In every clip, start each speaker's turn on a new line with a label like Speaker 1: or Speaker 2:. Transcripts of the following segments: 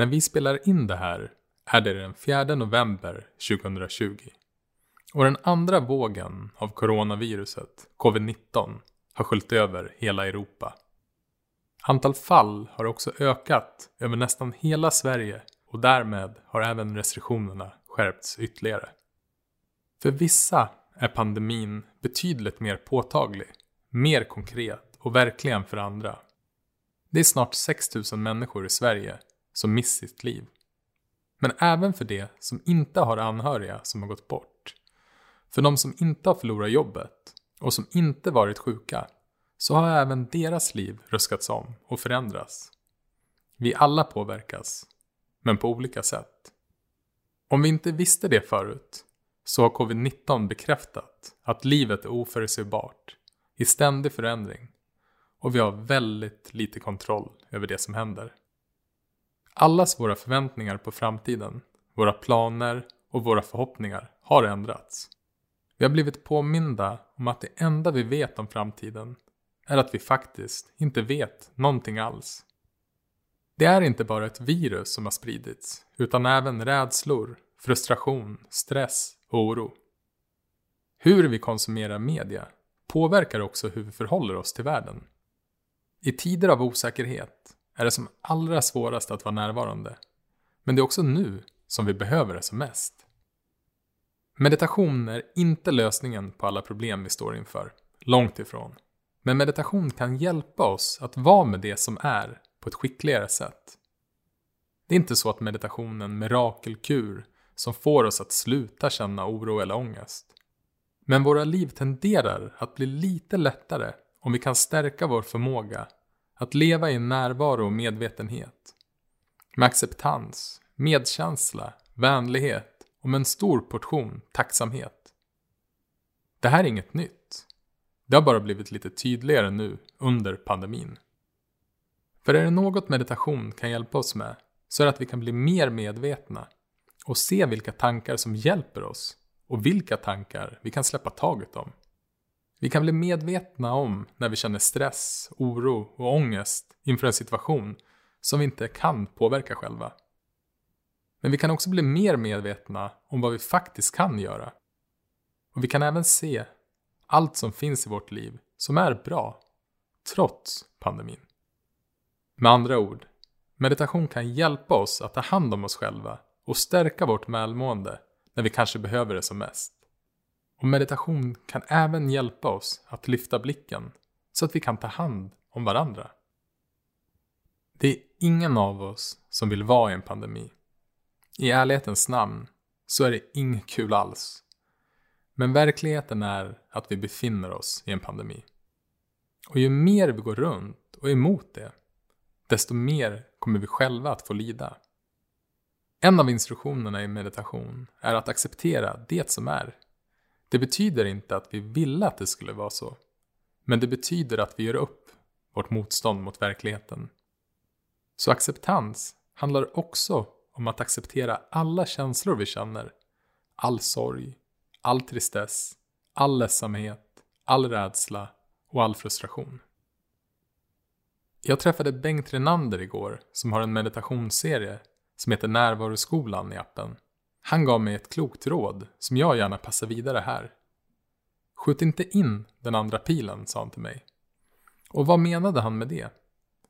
Speaker 1: När vi spelar in det här är det den 4 november 2020. Och den andra vågen av coronaviruset, covid-19, har sköljt över hela Europa. Antal fall har också ökat över nästan hela Sverige och därmed har även restriktionerna skärpts ytterligare. För vissa är pandemin betydligt mer påtaglig, mer konkret och verkligen för andra. Det är snart 6 000 människor i Sverige som mist sitt liv. Men även för det som inte har anhöriga som har gått bort. För de som inte har förlorat jobbet och som inte varit sjuka så har även deras liv ruskats om och förändrats. Vi alla påverkas, men på olika sätt. Om vi inte visste det förut så har covid-19 bekräftat att livet är oförutsägbart, i ständig förändring och vi har väldigt lite kontroll över det som händer. Allas våra förväntningar på framtiden, våra planer och våra förhoppningar har ändrats. Vi har blivit påminda om att det enda vi vet om framtiden är att vi faktiskt inte vet någonting alls. Det är inte bara ett virus som har spridits, utan även rädslor, frustration, stress och oro. Hur vi konsumerar media påverkar också hur vi förhåller oss till världen. I tider av osäkerhet är det som allra svårast att vara närvarande. Men det är också nu som vi behöver det som mest. Meditation är inte lösningen på alla problem vi står inför. Långt ifrån. Men meditation kan hjälpa oss att vara med det som är på ett skickligare sätt. Det är inte så att meditation är en mirakelkur som får oss att sluta känna oro eller ångest. Men våra liv tenderar att bli lite lättare om vi kan stärka vår förmåga att leva i närvaro och medvetenhet. Med acceptans, medkänsla, vänlighet och med en stor portion tacksamhet. Det här är inget nytt. Det har bara blivit lite tydligare nu under pandemin. För är det något meditation kan hjälpa oss med så är det att vi kan bli mer medvetna och se vilka tankar som hjälper oss och vilka tankar vi kan släppa taget om. Vi kan bli medvetna om när vi känner stress, oro och ångest inför en situation som vi inte kan påverka själva. Men vi kan också bli mer medvetna om vad vi faktiskt kan göra. Och vi kan även se allt som finns i vårt liv som är bra, trots pandemin. Med andra ord, meditation kan hjälpa oss att ta hand om oss själva och stärka vårt välmående när vi kanske behöver det som mest. Och meditation kan även hjälpa oss att lyfta blicken så att vi kan ta hand om varandra. Det är ingen av oss som vill vara i en pandemi. I ärlighetens namn så är det inget kul alls. Men verkligheten är att vi befinner oss i en pandemi. Och ju mer vi går runt och är emot det, desto mer kommer vi själva att få lida. En av instruktionerna i meditation är att acceptera det som är det betyder inte att vi ville att det skulle vara så. Men det betyder att vi gör upp vårt motstånd mot verkligheten. Så acceptans handlar också om att acceptera alla känslor vi känner. All sorg, all tristess, all ledsamhet, all rädsla och all frustration. Jag träffade Bengt Renander igår som har en meditationsserie som heter Närvaroskolan i appen. Han gav mig ett klokt råd som jag gärna passar vidare här. Skjut inte in den andra pilen, sa han till mig. Och vad menade han med det?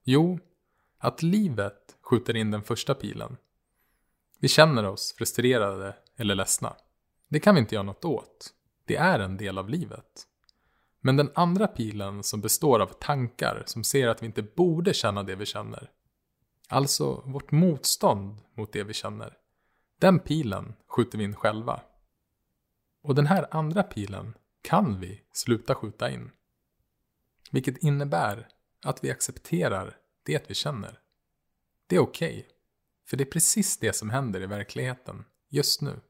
Speaker 1: Jo, att livet skjuter in den första pilen. Vi känner oss frustrerade eller ledsna. Det kan vi inte göra något åt. Det är en del av livet. Men den andra pilen som består av tankar som ser att vi inte borde känna det vi känner. Alltså vårt motstånd mot det vi känner. Den pilen skjuter vi in själva. Och den här andra pilen kan vi sluta skjuta in. Vilket innebär att vi accepterar det vi känner. Det är okej. Okay, för det är precis det som händer i verkligheten just nu.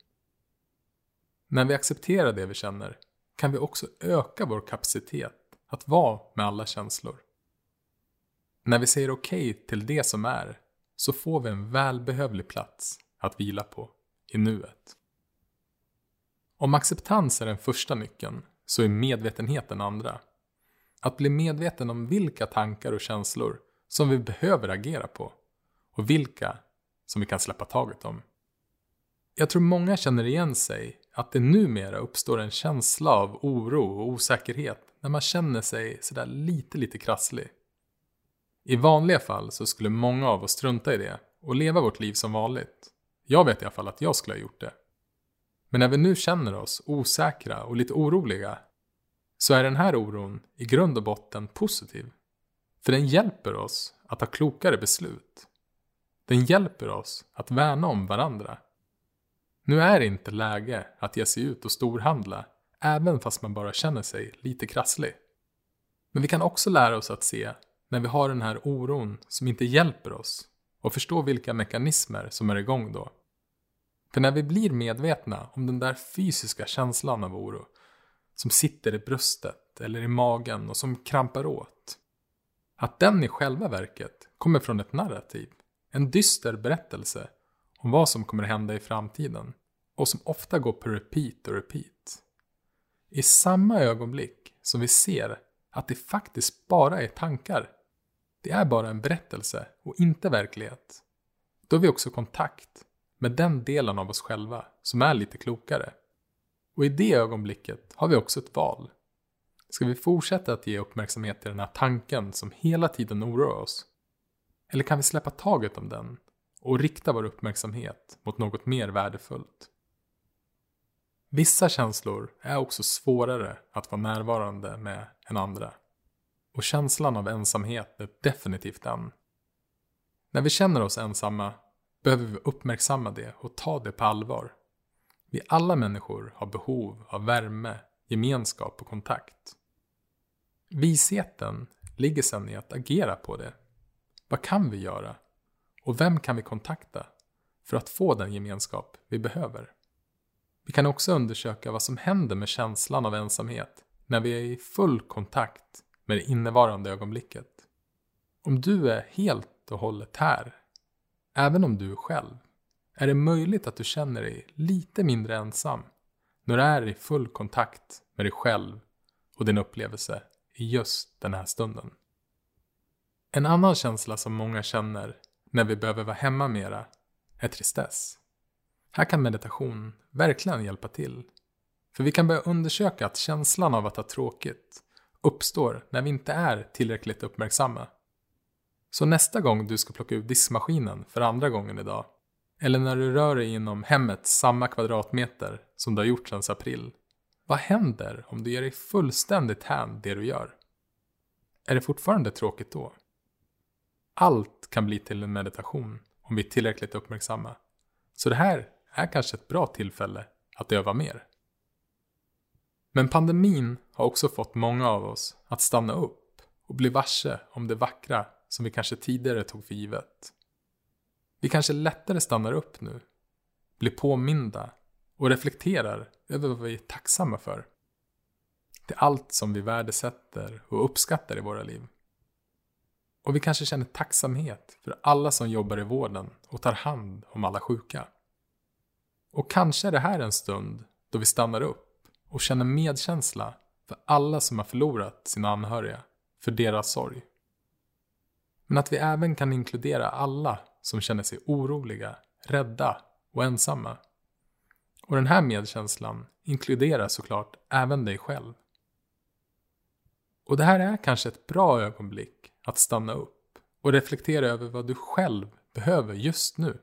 Speaker 1: När vi accepterar det vi känner kan vi också öka vår kapacitet att vara med alla känslor. När vi säger okej okay till det som är så får vi en välbehövlig plats att vila på i nuet. Om acceptans är den första nyckeln så är medvetenhet den andra. Att bli medveten om vilka tankar och känslor som vi behöver agera på och vilka som vi kan släppa taget om. Jag tror många känner igen sig att det numera uppstår en känsla av oro och osäkerhet när man känner sig sådär lite, lite krasslig. I vanliga fall så skulle många av oss strunta i det och leva vårt liv som vanligt. Jag vet i alla fall att jag skulle ha gjort det. Men när vi nu känner oss osäkra och lite oroliga så är den här oron i grund och botten positiv. För den hjälper oss att ta klokare beslut. Den hjälper oss att värna om varandra. Nu är det inte läge att ge sig ut och storhandla, även fast man bara känner sig lite krasslig. Men vi kan också lära oss att se när vi har den här oron som inte hjälper oss och förstå vilka mekanismer som är igång då. För när vi blir medvetna om den där fysiska känslan av oro som sitter i bröstet eller i magen och som krampar åt. Att den i själva verket kommer från ett narrativ, en dyster berättelse om vad som kommer hända i framtiden och som ofta går på repeat och repeat. I samma ögonblick som vi ser att det faktiskt bara är tankar, det är bara en berättelse och inte verklighet, då har vi också kontakt med den delen av oss själva som är lite klokare. Och i det ögonblicket har vi också ett val. Ska vi fortsätta att ge uppmärksamhet till den här tanken som hela tiden oroar oss? Eller kan vi släppa taget om den och rikta vår uppmärksamhet mot något mer värdefullt? Vissa känslor är också svårare att vara närvarande med än andra. Och känslan av ensamhet är definitivt en. När vi känner oss ensamma behöver vi uppmärksamma det och ta det på allvar. Vi alla människor har behov av värme, gemenskap och kontakt. Visheten ligger sedan i att agera på det. Vad kan vi göra? Och vem kan vi kontakta för att få den gemenskap vi behöver? Vi kan också undersöka vad som händer med känslan av ensamhet när vi är i full kontakt med det innevarande ögonblicket. Om du är helt och hållet här, även om du är själv, är det möjligt att du känner dig lite mindre ensam när du är i full kontakt med dig själv och din upplevelse i just den här stunden. En annan känsla som många känner när vi behöver vara hemma mera är tristess. Här kan meditation verkligen hjälpa till. För vi kan börja undersöka att känslan av att ha tråkigt uppstår när vi inte är tillräckligt uppmärksamma. Så nästa gång du ska plocka ut diskmaskinen för andra gången idag eller när du rör dig inom hemmet samma kvadratmeter som du har gjort sedan april. Vad händer om du ger dig fullständigt hän det du gör? Är det fortfarande tråkigt då? Allt kan bli till en meditation om vi är tillräckligt uppmärksamma. Så det här är kanske ett bra tillfälle att öva mer. Men pandemin har också fått många av oss att stanna upp och bli varse om det vackra som vi kanske tidigare tog för givet. Vi kanske lättare stannar upp nu, blir påminda och reflekterar över vad vi är tacksamma för. Det är allt som vi värdesätter och uppskattar i våra liv. Och vi kanske känner tacksamhet för alla som jobbar i vården och tar hand om alla sjuka. Och kanske är det här en stund då vi stannar upp och känner medkänsla för alla som har förlorat sina anhöriga, för deras sorg. Men att vi även kan inkludera alla som känner sig oroliga, rädda och ensamma. Och den här medkänslan inkluderar såklart även dig själv. Och det här är kanske ett bra ögonblick att stanna upp och reflektera över vad du själv behöver just nu.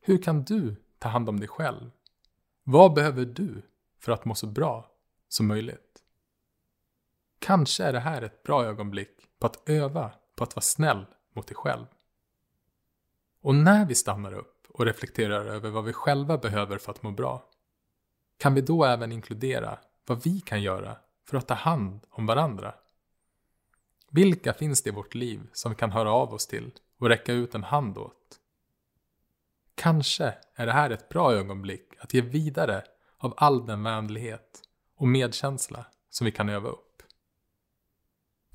Speaker 1: Hur kan du ta hand om dig själv? Vad behöver du för att må så bra som möjligt? Kanske är det här ett bra ögonblick på att öva på att vara snäll mot dig själv. Och när vi stannar upp och reflekterar över vad vi själva behöver för att må bra, kan vi då även inkludera vad vi kan göra för att ta hand om varandra? Vilka finns det i vårt liv som vi kan höra av oss till och räcka ut en hand åt? Kanske är det här ett bra ögonblick att ge vidare av all den vänlighet och medkänsla som vi kan öva upp.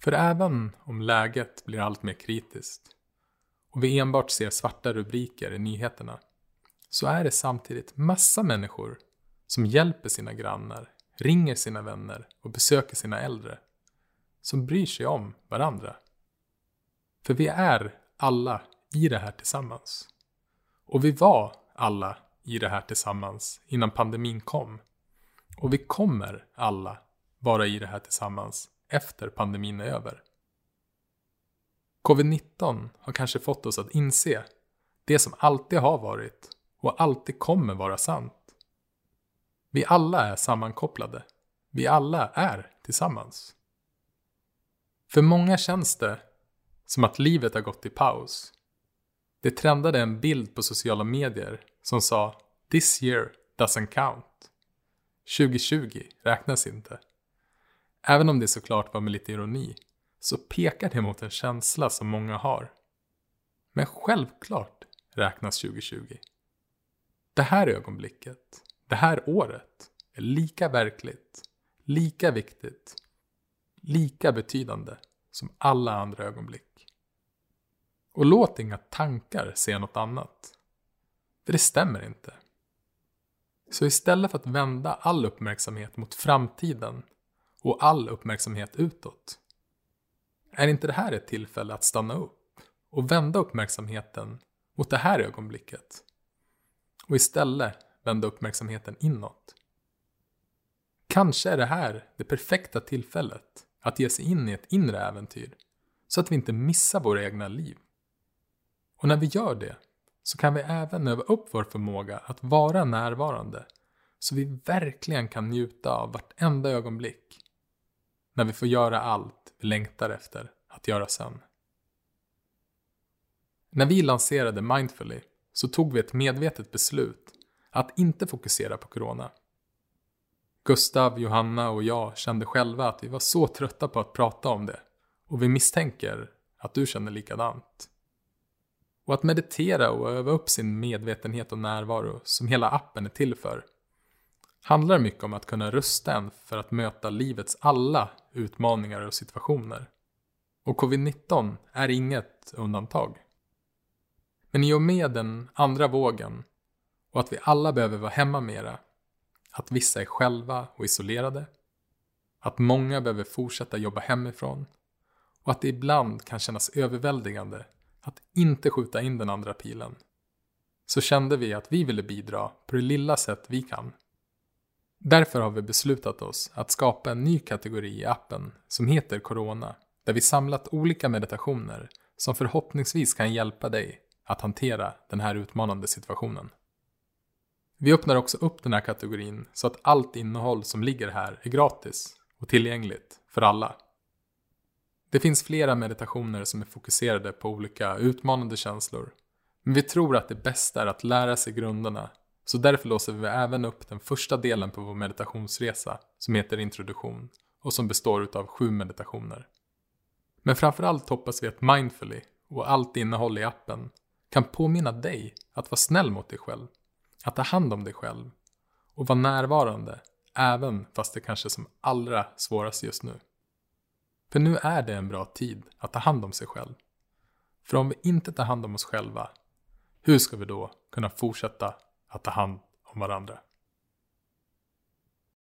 Speaker 1: För även om läget blir allt mer kritiskt och vi enbart ser svarta rubriker i nyheterna så är det samtidigt massa människor som hjälper sina grannar, ringer sina vänner och besöker sina äldre. Som bryr sig om varandra. För vi är alla i det här tillsammans. Och vi var alla i det här tillsammans innan pandemin kom. Och vi kommer alla vara i det här tillsammans efter pandemin är över. Covid-19 har kanske fått oss att inse det som alltid har varit och alltid kommer vara sant. Vi alla är sammankopplade. Vi alla är tillsammans. För många känns det som att livet har gått i paus. Det trendade en bild på sociala medier som sa “This year doesn't count”. 2020 räknas inte. Även om det såklart var med lite ironi, så pekar det mot en känsla som många har. Men självklart räknas 2020. Det här ögonblicket, det här året, är lika verkligt, lika viktigt, lika betydande som alla andra ögonblick. Och låt inga tankar säga något annat. För det stämmer inte. Så istället för att vända all uppmärksamhet mot framtiden och all uppmärksamhet utåt. Är inte det här ett tillfälle att stanna upp och vända uppmärksamheten mot det här ögonblicket? Och istället vända uppmärksamheten inåt. Kanske är det här det perfekta tillfället att ge sig in i ett inre äventyr så att vi inte missar våra egna liv. Och när vi gör det så kan vi även öva upp vår förmåga att vara närvarande så vi verkligen kan njuta av vartenda ögonblick när vi får göra allt vi längtar efter att göra sen. När vi lanserade Mindfully så tog vi ett medvetet beslut att inte fokusera på corona. Gustav, Johanna och jag kände själva att vi var så trötta på att prata om det och vi misstänker att du känner likadant. Och att meditera och öva upp sin medvetenhet och närvaro som hela appen är till för handlar mycket om att kunna rusta en för att möta livets alla utmaningar och situationer. Och covid-19 är inget undantag. Men i och med den andra vågen och att vi alla behöver vara hemma mera, att vissa är själva och isolerade, att många behöver fortsätta jobba hemifrån och att det ibland kan kännas överväldigande att inte skjuta in den andra pilen, så kände vi att vi ville bidra på det lilla sätt vi kan. Därför har vi beslutat oss att skapa en ny kategori i appen som heter Corona, där vi samlat olika meditationer som förhoppningsvis kan hjälpa dig att hantera den här utmanande situationen. Vi öppnar också upp den här kategorin så att allt innehåll som ligger här är gratis och tillgängligt för alla. Det finns flera meditationer som är fokuserade på olika utmanande känslor. Men vi tror att det bästa är att lära sig grunderna. Så därför låser vi även upp den första delen på vår meditationsresa som heter introduktion och som består av sju meditationer. Men framförallt hoppas vi att Mindfully och allt innehåll i appen kan påminna dig att vara snäll mot dig själv, att ta hand om dig själv och vara närvarande även fast det kanske är som allra svårast just nu. För nu är det en bra tid att ta hand om sig själv. För om vi inte tar hand om oss själva, hur ska vi då kunna fortsätta att ta hand om varandra?